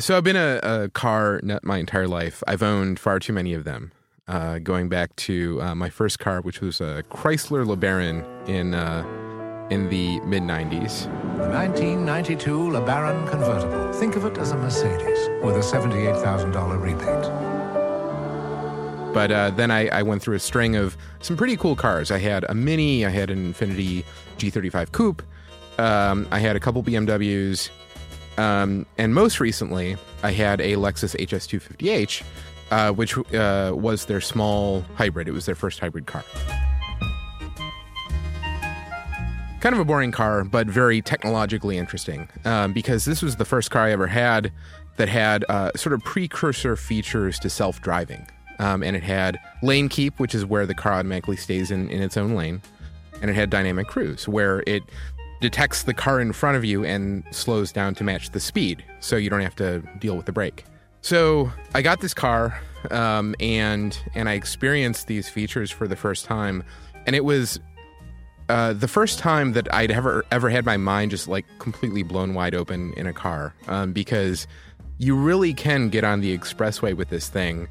So I've been a, a car nut my entire life. I've owned far too many of them. Uh, going back to uh, my first car, which was a Chrysler LeBaron in uh, in the mid '90s. The 1992 LeBaron convertible. Think of it as a Mercedes with a $78,000 rebate. But uh, then I, I went through a string of some pretty cool cars. I had a Mini, I had an Infiniti G35 Coupe, um, I had a couple BMWs, um, and most recently, I had a Lexus HS250H, uh, which uh, was their small hybrid. It was their first hybrid car. Kind of a boring car, but very technologically interesting um, because this was the first car I ever had that had uh, sort of precursor features to self driving. Um, and it had lane keep, which is where the car automatically stays in, in its own lane. And it had dynamic cruise, where it detects the car in front of you and slows down to match the speed, so you don't have to deal with the brake. So I got this car, um, and and I experienced these features for the first time, and it was uh, the first time that I'd ever ever had my mind just like completely blown wide open in a car, um, because you really can get on the expressway with this thing.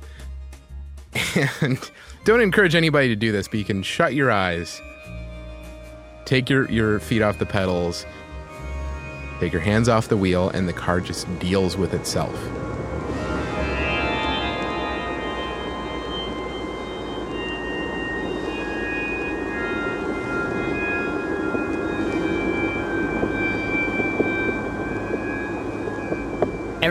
And don't encourage anybody to do this, but you can shut your eyes, take your, your feet off the pedals, take your hands off the wheel, and the car just deals with itself.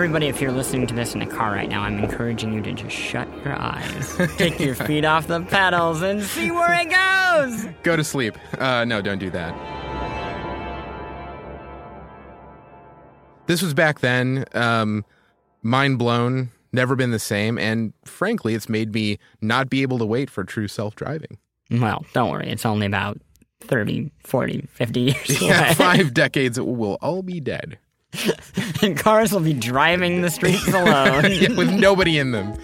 Everybody, if you're listening to this in a car right now, I'm encouraging you to just shut your eyes, take your feet off the pedals, and see where it goes. Go to sleep. Uh, no, don't do that. This was back then. Um, mind blown. Never been the same. And frankly, it's made me not be able to wait for true self driving. Well, don't worry, it's only about 30, 40, 50 years Yeah, away. five decades, we'll all be dead. and cars will be driving the streets alone. Yeah, with nobody in them.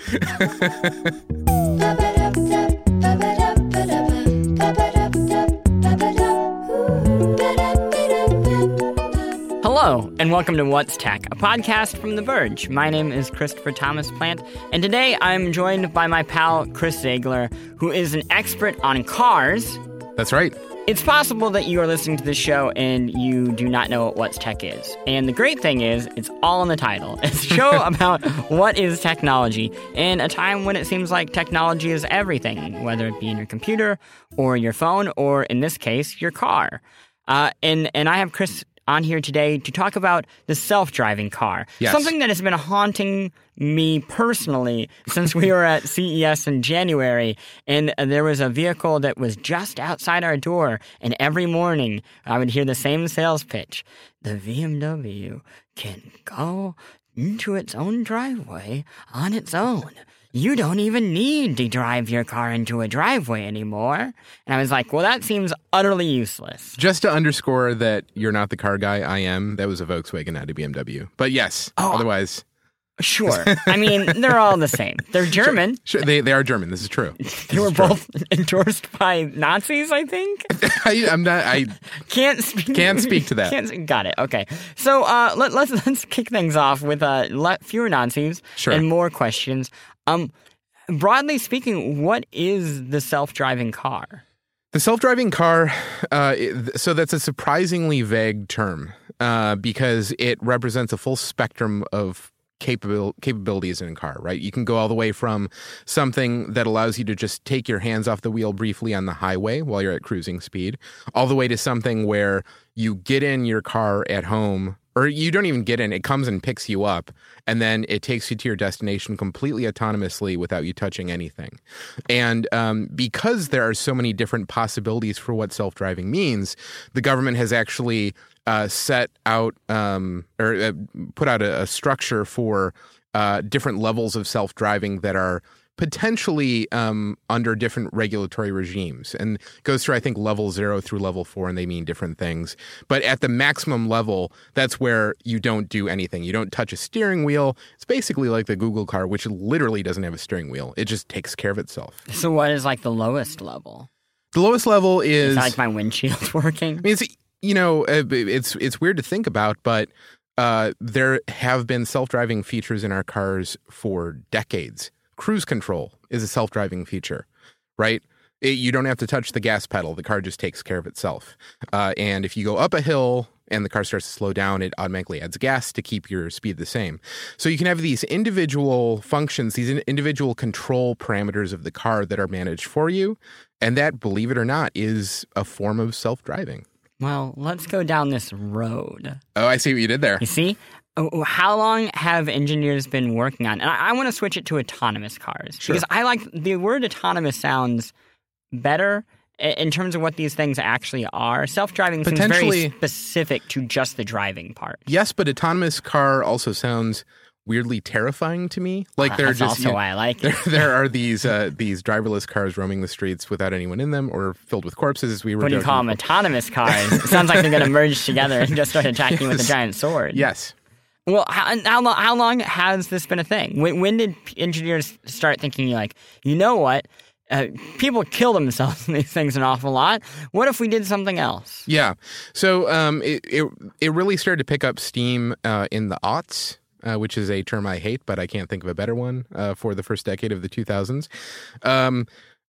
Hello, and welcome to What's Tech, a podcast from The Verge. My name is Christopher Thomas Plante, and today I'm joined by my pal Chris Ziegler, who is an expert on cars. That's right. It's possible that you are listening to this show and you do not know what What's Tech is. And the great thing is, it's all in the title. It's a show about what is technology in a time when it seems like technology is everything, whether it be in your computer or your phone, or in this case, your car. Uh, and, and I have Chris on here today to talk about the self-driving car. Yes. Something that has been haunting me personally since we were at CES in January and there was a vehicle that was just outside our door and every morning I would hear the same sales pitch. The BMW can go into its own driveway on its own. You don't even need to drive your car into a driveway anymore. And I was like, well, that seems utterly useless. Just to underscore that you're not the car guy, I am. That was a Volkswagen, not a BMW. But yes, Oh, otherwise, Sure. I mean, they're all the same. They're German. sure, they, they are German. This is true. They were both endorsed by Nazis, I think. I, I'm not. I Can't speak. Can't speak to that. Got it. Okay. So uh, let, let's let's kick things off with uh, fewer Nazis Sure. and more questions. Um, broadly speaking, what is the self-driving car? The self-driving car, uh, so that's a surprisingly vague term uh, because it represents a full spectrum of capabil- capabilities in a car. Right? You can go all the way from something that allows you to just take your hands off the wheel briefly on the highway while you're at cruising speed, all the way to something where you get in your car at home. Or you don't even get in, it comes and picks you up, and then it takes you to your destination completely autonomously without you touching anything. And um, because there are so many different possibilities for what self driving means, the government has actually uh, set out um, or uh, put out a, a structure for uh, different levels of self driving that are potentially um, under different regulatory regimes and goes through i think level zero through level four and they mean different things but at the maximum level that's where you don't do anything you don't touch a steering wheel it's basically like the google car which literally doesn't have a steering wheel it just takes care of itself So, what is like the lowest level? the lowest level Is is like my windshield working? I mean, it's you know, uh, it's it's weird to think about, but uh, there have been self-driving features in our cars for decades. Cruise control is a self-driving feature, right? It, you don't have to touch the gas pedal; the car just takes care of itself. Uh, and if you go up a hill and the car starts to slow down, it automatically adds gas to keep your speed the same. So you can have these individual functions, these individual control parameters of the car that are managed for you. And that, believe it or not, is a form of self driving. Well, let's go down this road. Oh, I see what you did there. You see? Oh, How long have engineers been working on? And I, I want to switch it to autonomous cars Sure. because I like the word autonomous sounds better in terms of what these things actually are. Self-driving seems very Potentially- specific to just the driving part. Yes, but autonomous car also sounds weirdly terrifying to me. Like they're That's just also you- why I like there, it. there are these uh, these driverless cars roaming the streets without anyone in them or filled with corpses. As we were When you call them autonomous cars, it sounds like they're going to merge together and just start attacking you with a giant sword. Yes. Well, how, how, long, how long has this been a thing? When, when did engineers start thinking, like, you know what? Uh, people kill themselves in these things an awful lot. What if we did something else? Yeah. So um, it, it it really started to pick up steam uh, in the aughts, uh, which is a term I hate, but I can't think of a better one uh, for the first decade of the 2000s. Um,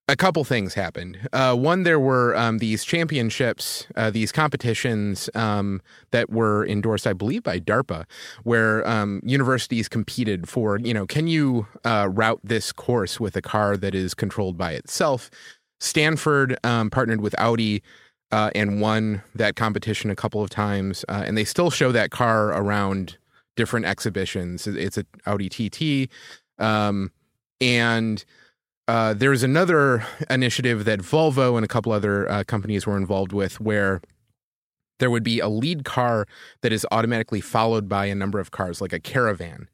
a couple things happened. Uh, one, there were um, these championships, uh, these competitions um, that were endorsed, I believe, by DARPA, where um, universities competed for, you know, can you uh, route this course with a car that is controlled by itself? Stanford um, partnered with Audi uh, and won that competition a couple of times, uh, and they still show that car around different exhibitions. It's a Audi TT, um, and uh, there's another initiative that Volvo and a couple other uh, companies were involved with, where there would be a lead car that is automatically followed by a number of cars, like a caravan.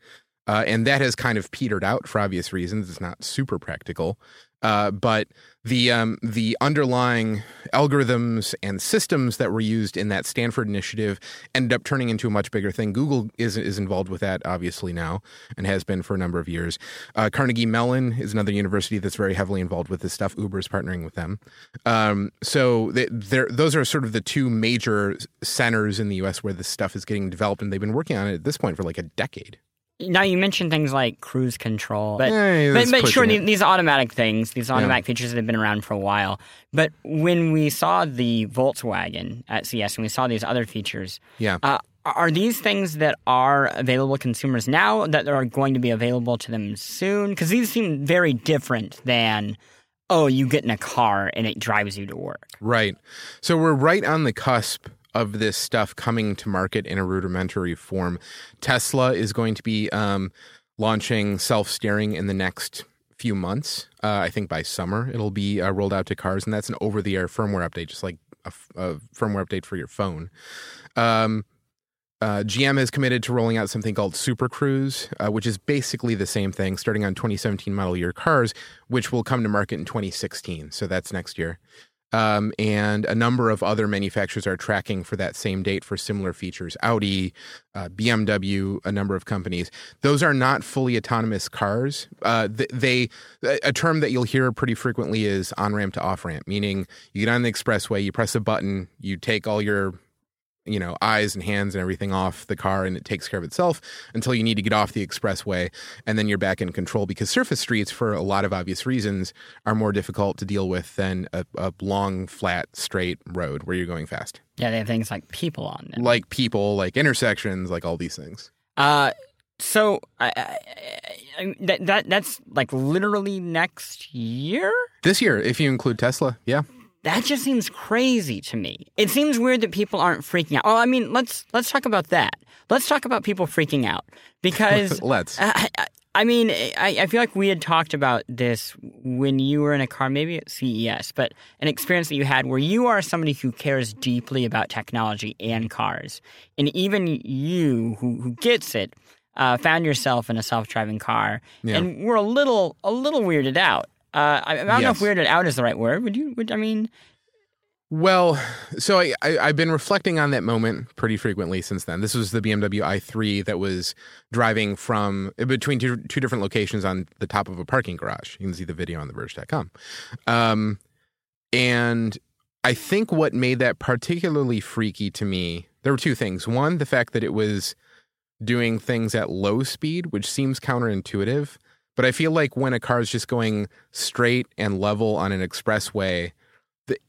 Uh, and that has kind of petered out for obvious reasons. It's not super practical, uh, but the um, the underlying algorithms and systems that were used in that Stanford initiative ended up turning into a much bigger thing. Google is is involved with that obviously now and has been for a number of years. Uh, Carnegie Mellon is another university that's very heavily involved with this stuff. Uber is partnering with them. Um, so th- there, those are sort of the two major centers in the U.S. where this stuff is getting developed, and they've been working on it at this point for like a decade. Now, you mentioned things like cruise control, but, Eh, but, but sure, it. these automatic things, these automatic features that have been around for a while. But when we saw the Volkswagen at CES and we saw these other features, Yeah. Uh, are these things that are available to consumers now that are going to be available to them soon? Because these seem very different than, oh, you get in a car and it drives you to work. Right. So we're right on the cusp of this stuff coming to market in a rudimentary form. Tesla is going to be um, launching self steering in the next few months. Uh, I think by summer it'll be uh, rolled out to cars, and that's an over the air firmware update, just like a, f- a firmware update for your phone. Um, uh, GM has committed to rolling out something called Super Cruise, uh, which is basically the same thing, starting on 2017 model year cars, which will come to market in 2016. So that's next year. Um, and a number of other manufacturers are tracking for that same date for similar features. Audi, uh, BMW, a number of companies. Those are not fully autonomous cars. Uh, they a term that you'll hear pretty frequently is on ramp to off ramp, meaning you get on the expressway, you press a button, you take all your you know eyes and hands and everything off the car and it takes care of itself until you need to get off the expressway and then you're back in control because surface streets for a lot of obvious reasons are more difficult to deal with than a, a long flat straight road where you're going fast Yeah, they have things like people on them. like people like intersections like all these things Uh, so I, I, I, that, that that's like literally next year. this year if you include tesla yeah That just seems crazy to me. It seems weird that people aren't freaking out. Oh, I mean, let's let's talk about that. Let's talk about people freaking out because let's I, I, I mean, I, I feel like we had talked about this when you were in a car, maybe at CES, but an experience that you had where you are somebody who cares deeply about technology and cars, and even you who who gets it. Uh, found yourself in a self-driving car, Yeah. and we're a little, a little weirded out. Uh, I, I don't know if weirded out is the right word. Would you? Would I mean? Well, so I, I, I've been reflecting on that moment pretty frequently since then. This was the BMW i3 that was driving from between two, two different locations on the top of a parking garage. You can see the video on theverge.com. Um, and I think what made that particularly freaky to me, there were two things. One, the fact that it was doing things at low speed, which seems counterintuitive. But I feel like when a car is just going straight and level on an expressway,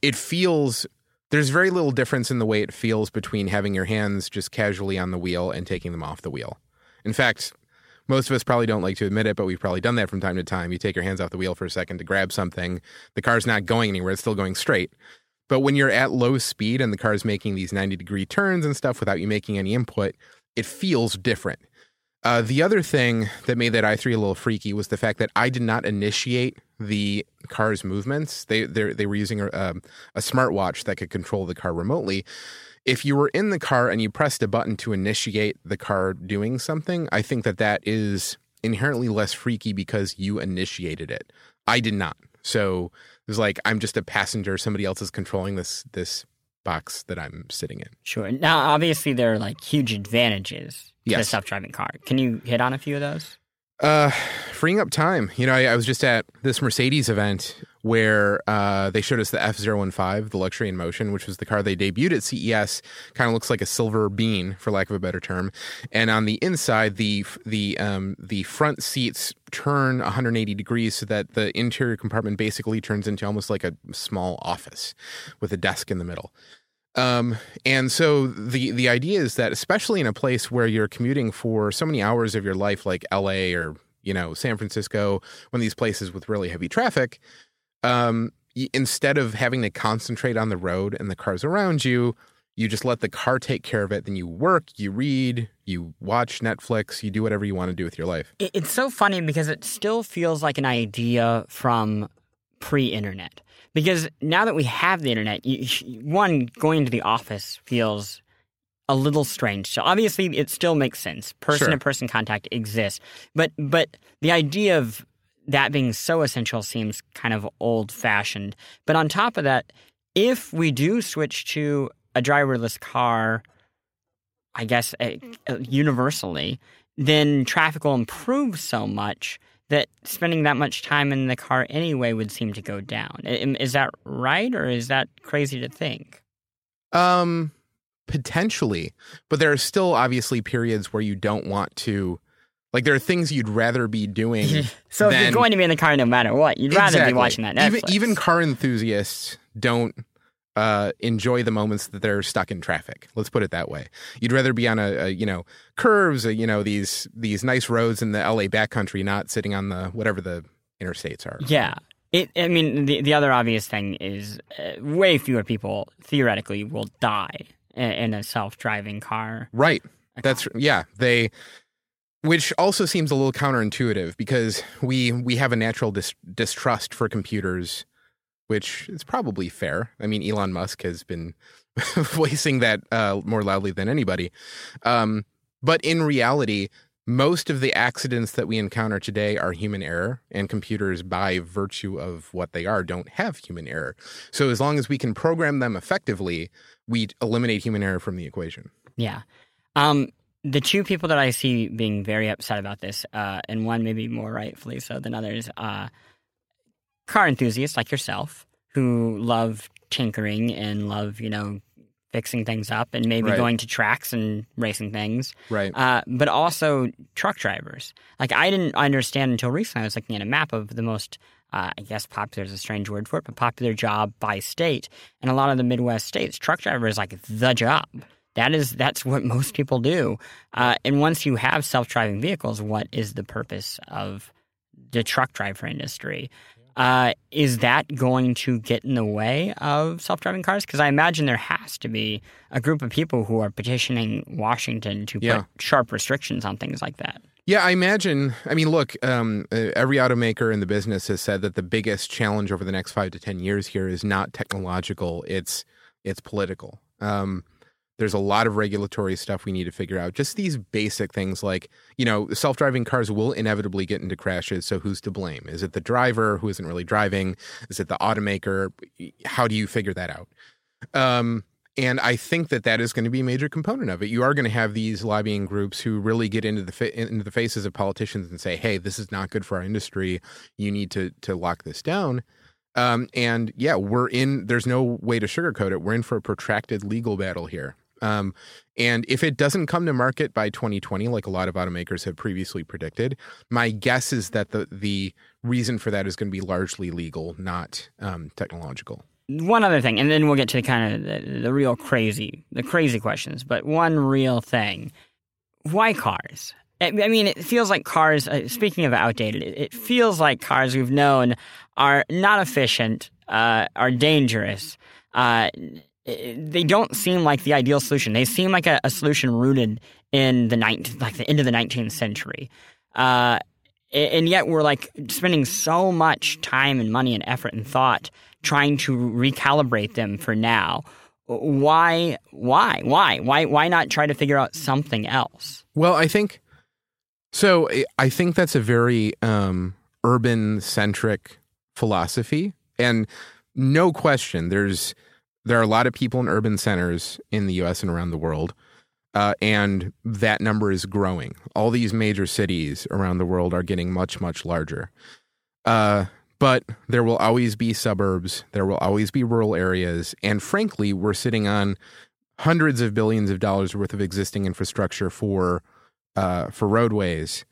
it feels there's very little difference in the way it feels between having your hands just casually on the wheel and taking them off the wheel. In fact, most of us probably don't like to admit it, but we've probably done that from time to time. You take your hands off the wheel for a second to grab something. The car's not going anywhere, it's still going straight. But when you're at low speed and the car's making these 90 degree turns and stuff without you making any input, it feels different. Uh, the other thing that made that i3 a little freaky was the fact that I did not initiate the car's movements. They they were using a, um, a smartwatch that could control the car remotely. If you were in the car and you pressed a button to initiate the car doing something, I think that that is inherently less freaky because you initiated it. I did not. So it was like I'm just a passenger. Somebody else is controlling this this box that I'm sitting in. Sure. Now, obviously, there are like huge advantages to Yes. a self-driving car. Can you hit on a few of those? Uh, freeing up time. You know, I, I was just at this Mercedes event where uh, they showed us the F 015, the luxury in motion, which was the car they debuted at CES. Kind of looks like a silver bean, for lack of a better term. And on the inside, the the um, the front seats turn 180 degrees so that the interior compartment basically turns into almost like a small office with a desk in the middle. Um, and so the the idea is that especially in a place where you're commuting for so many hours of your life, like LA or you know San Francisco, one of these places with really heavy traffic, um, instead of having to concentrate on the road and the cars around you, you just let the car take care of it. Then you work, you read, you watch Netflix, you do whatever you want to do with your life. It's so funny because it still feels like an idea from pre-internet. Because now that we have the internet, you, one going to the office feels a little strange. So obviously, it still makes sense. Person-to-person contact exists, but but the idea of that being so essential seems kind of old-fashioned. But on top of that, if we do switch to a driverless car, I guess uh, universally, then traffic will improve so much that spending that much time in the car anyway would seem to go down. Is that right, or is that crazy to think? Um, potentially, but there are still obviously periods where you don't want to. Like there are things you'd rather be doing. So if you're going to be in the car no matter what, you'd rather Exactly. be watching that Netflix. Even even car enthusiasts don't uh, enjoy the moments that they're stuck in traffic. Let's put it that way. You'd rather be on a, a you know curves, uh, you know these these nice roads in the LA backcountry, not sitting on the whatever the interstates are. Yeah. It, I mean, the, the other obvious thing is uh, way fewer people theoretically will die in, in a self driving car. Right. That's yeah. They, which also seems a little counterintuitive because we we have a natural dis- distrust for computers, which is probably fair. I mean, Elon Musk has been voicing that uh, more loudly than anybody. Um, but in reality, most of the accidents that we encounter today are human error, and computers, by virtue of what they are, don't have human error. So as long as we can program them effectively, we eliminate human error from the equation. Yeah. Um, the two people that I see being very upset about this, uh, and one maybe more rightfully so than others, uh, car enthusiasts like yourself who love tinkering and love, you know, fixing things up and maybe Right. going to tracks and racing things. Right. Uh, but also truck drivers. Like I didn't understand until recently. I was looking at a map of the most, uh, I guess, popular is a strange word for it, but popular job by state. And a lot of the Midwest states, truck driver is like the job. That is that's what most people do. Uh, and once you have self-driving vehicles, what is the purpose of the truck driver industry? Uh, is that going to get in the way of self-driving cars? Because I imagine there has to be a group of people who are petitioning Washington to Yeah. put sharp restrictions on things like that. Yeah, I imagine. I mean, look, um, uh, every automaker in the business has said that the biggest challenge over the next five to ten years here is not technological; it's it's political. Um, there's a lot of regulatory stuff we need to figure out. Just these basic things, like you know, self-driving cars will inevitably get into crashes. So who's to blame? Is it the driver who isn't really driving? Is it the automaker? How do you figure that out? Um, and I think that that is going to be a major component of it. You are going to have these lobbying groups who really get into the fa- into the faces of politicians and say, "Hey, this is not good for our industry. You need to to lock this down." Um, and yeah, we're in. There's no way to sugarcoat it. We're in for a protracted legal battle here. Um, and if it doesn't come to market by 2020, like a lot of automakers have previously predicted, my guess is that the the reason for that is going to be largely legal, not um, technological. One other thing, and then we'll get to the kind of the, the real crazy, the crazy questions. But one real thing: why cars? I mean, it feels like cars. Uh, speaking of outdated, it, it, feels like cars we've known are not efficient, uh, are dangerous. Uh, they don't seem like the ideal solution. They seem like a, a solution rooted in the 19th, like the end of the 19th century. Uh, and yet we're like spending so much time and money and effort and thought trying to recalibrate them for now. Why? Why? Why? Why? Why not try to figure out something else? Well, I think so. I think that's a very um, urban centric philosophy, and no question, there's there are a lot of people in urban centers in the U.S. and around the world, uh, and that number is growing. All these major cities around the world are getting much, much larger. Uh, but there will always be suburbs. There will always be rural areas, and frankly, we're sitting on hundreds of billions of dollars worth of existing infrastructure for uh, for roadways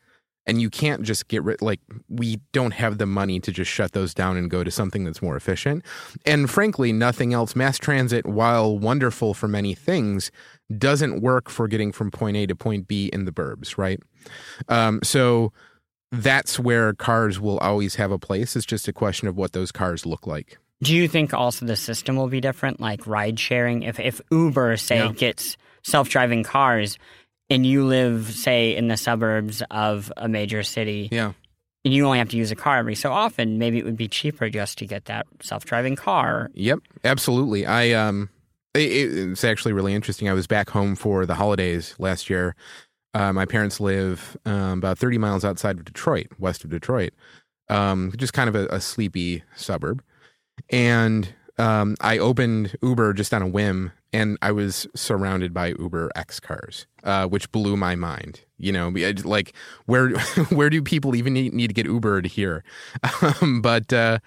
and you can't just get rid like we don't have the money to just shut those down and go to something that's more efficient. And frankly nothing else. Mass transit while wonderful for many things doesn't work for getting from point a to point b in the burbs right? Um, so that's where cars will always have a place. It's just a question of what those cars look like. Do you think also the system will be different? Like ride sharing? If, if uber say yeah. gets self-driving cars and you live, say, in the suburbs of a major city, yeah, and you only have to use a car every so often, maybe it would be cheaper just to get that self-driving car. Yep, absolutely. I um, it, it's actually really interesting. I was back home for the holidays last year. Uh, my parents live um, about 30 miles outside of Detroit, west of Detroit, um, just kind of a, a sleepy suburb. And um, I opened Uber just on a whim, and I was surrounded by Uber X cars, uh, which blew my mind. You know, like where where do people even need, need to get Ubered here? Um, but uh,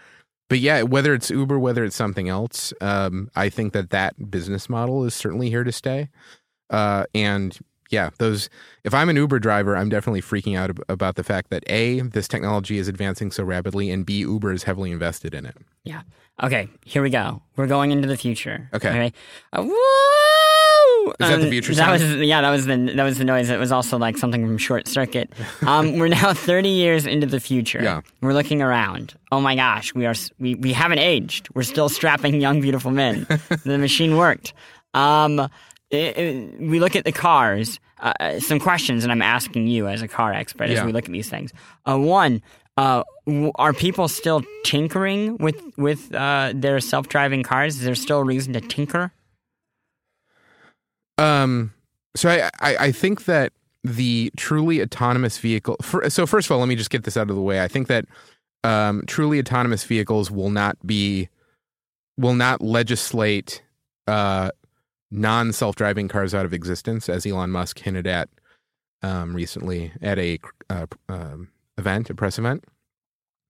but yeah, whether it's Uber, whether it's something else, um, I think that that business model is certainly here to stay. Uh, and yeah, those. If I'm an Uber driver, I'm definitely freaking out about the fact that a this technology is advancing so rapidly, and b Uber is heavily invested in it. Yeah. Okay, here we go. We're going into the future. Okay. okay. Uh, woo! Is that um, the future? That was yeah. That was the that was the noise. It was also like something from Short Circuit. Um, we're now 30 years into the future. Yeah. We're looking around. Oh my gosh, we are we we haven't aged. We're still strapping young, beautiful men. the machine worked. Um, it, it, we look at the cars. Uh, some questions, and I'm asking you as a car expert yeah. as we look at these things. Uh, one, uh, are people still tinkering with with uh, their self driving cars? Is there still a reason to tinker? Um. So I, I, I think that the truly autonomous vehicle. For, so first of all, let me just get this out of the way. I think that um, truly autonomous vehicles will not be will not legislate uh, non self driving cars out of existence, as Elon Musk hinted at um, recently at a uh, um, event, a press event.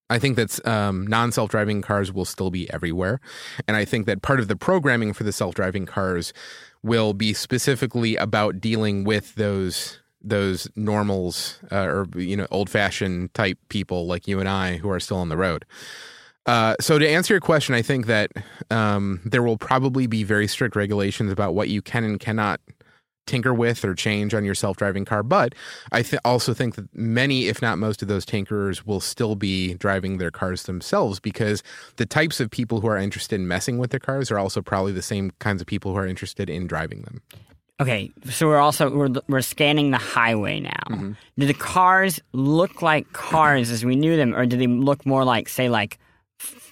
I think that um, non self driving cars will still be everywhere. And I think that part of the programming for the self driving cars will be specifically about dealing with those those normals uh, or you know old fashioned type people like you and I who are still on the road. Uh, so to answer your question, I think that um, there will probably be very strict regulations about what you can and cannot tinker with or change on your self-driving car. But I th- also think that many, if not most of those tinkerers will still be driving their cars themselves because the types of people who are interested in messing with their cars are also probably the same kinds of people who are interested in driving them. Okay, so we're also we're we're scanning the highway now. Mm-hmm. Do the cars look like cars as we knew them, or do they look more like, say, like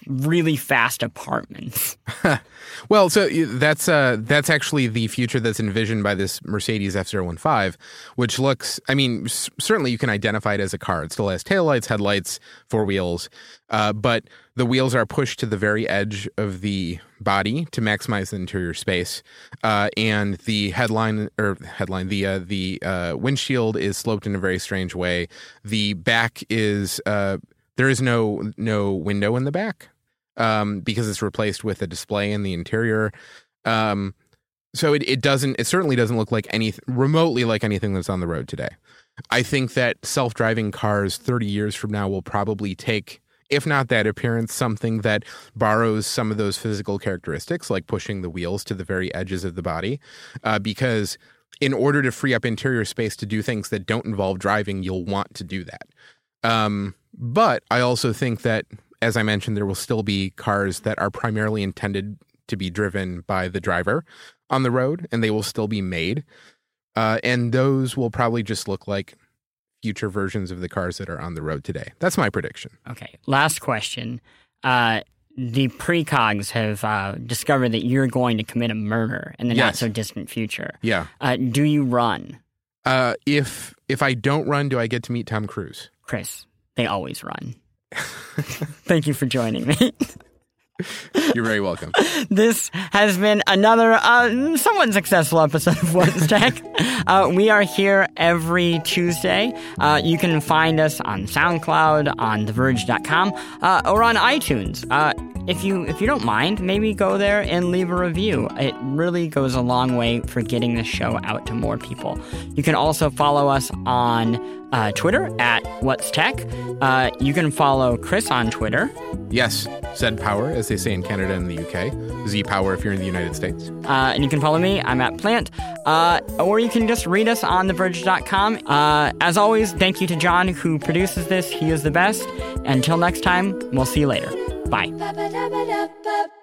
really fast apartments. well, so that's uh, that's actually the future that's envisioned by this Mercedes F015, which looks, I mean, certainly you can identify it as a car. It still has taillights, headlights, four wheels, uh, but the wheels are pushed to the very edge of the body to maximize the interior space, uh, and the headline or headline the uh, the uh, windshield is sloped in a very strange way. The back is uh, there is no no window in the back um, because it's replaced with a display in the interior. Um, So it, it doesn't it certainly doesn't look like any remotely like anything that's on the road today. I think that self-driving cars 30 years from now will probably take if not that appearance something that borrows some of those physical characteristics like pushing the wheels to the very edges of the body uh, because in order to free up interior space to do things that don't involve driving you'll want to do that um, but I also think that as I mentioned there will still be cars that are primarily intended to be driven by the driver on the road and they will still be made. Uh, and those will probably just look like future versions of the cars that are on the road today. That's my prediction. Okay. Last question. Uh, the precogs have uh, discovered that you're going to commit a murder in the not so distant future. Yeah. Uh, do you run, Uh, if if I don't run, do I get to meet Tom Cruise? Chris? They always run. Thank you for joining me. You're very welcome. this has been another uh, somewhat successful episode of What's Tech. Uh, we are here every Tuesday. Uh, you can find us on SoundCloud, on TheVerge.com, uh, or on iTunes. Uh, if you if you don't mind, maybe go there and leave a review. It really goes a long way for getting the show out to more people. You can also follow us on uh, Twitter at What's Tech. Uh, you can follow Chris on Twitter. Yes, Zed Power, as they say in Canada and the UK. Z Power if you're in the United States. Uh, and you can follow me. I'm at Plante. Uh, or you can just read us on TheVerge.com. Uh, as always, thank you to John who produces this. He is the best. Until next time, we'll see you later. Bye. Ba-ba-da-ba-da-ba.